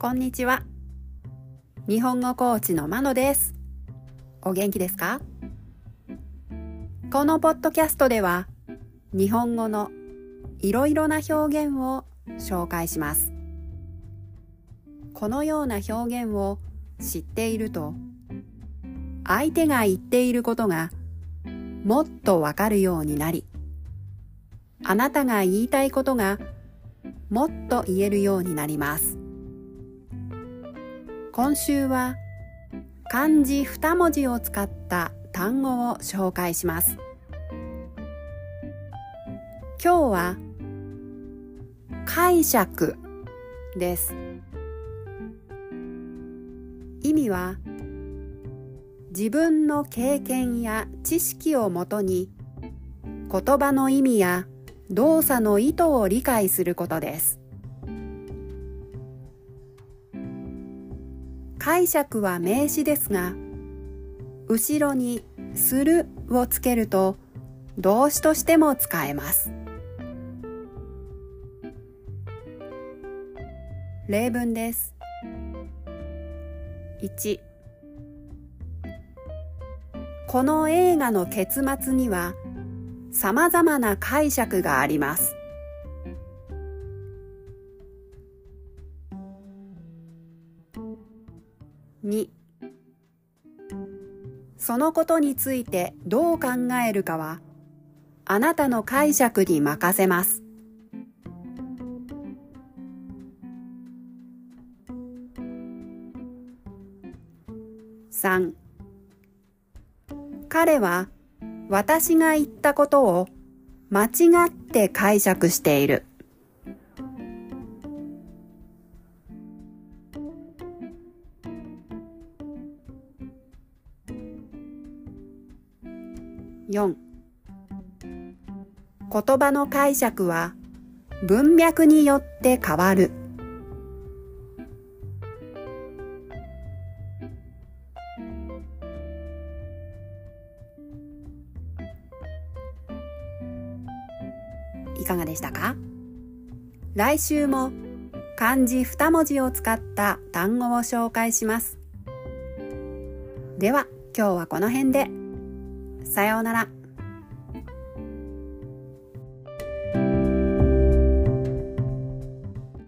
こんにちは。日本語コーチのまのです。お元気ですか？このポッドキャストでは、日本語のいろいろな表現を紹介します。このような表現を知っていると、相手が言っていることがもっとわかるようになり、あなたが言いたいことがもっと言えるようになります。今週は漢字二文字を使った単語を紹介します。今日は解釈です。意味は自分の経験や知識をもとに言葉の意味や動作の意図を理解することです。解釈は名詞ですが、後ろにするをつけると動詞としても使えます。例文です。1この映画の結末には様々な解釈があります。2そのことについてどう考えるかはあなたの解釈に任せます。3彼は私が言ったことを間違って解釈している。4言葉の解釈は文脈によって変わる。いかがでしたか？来週も漢字二文字を使った単語を紹介します。では今日はこの辺で。さようなら。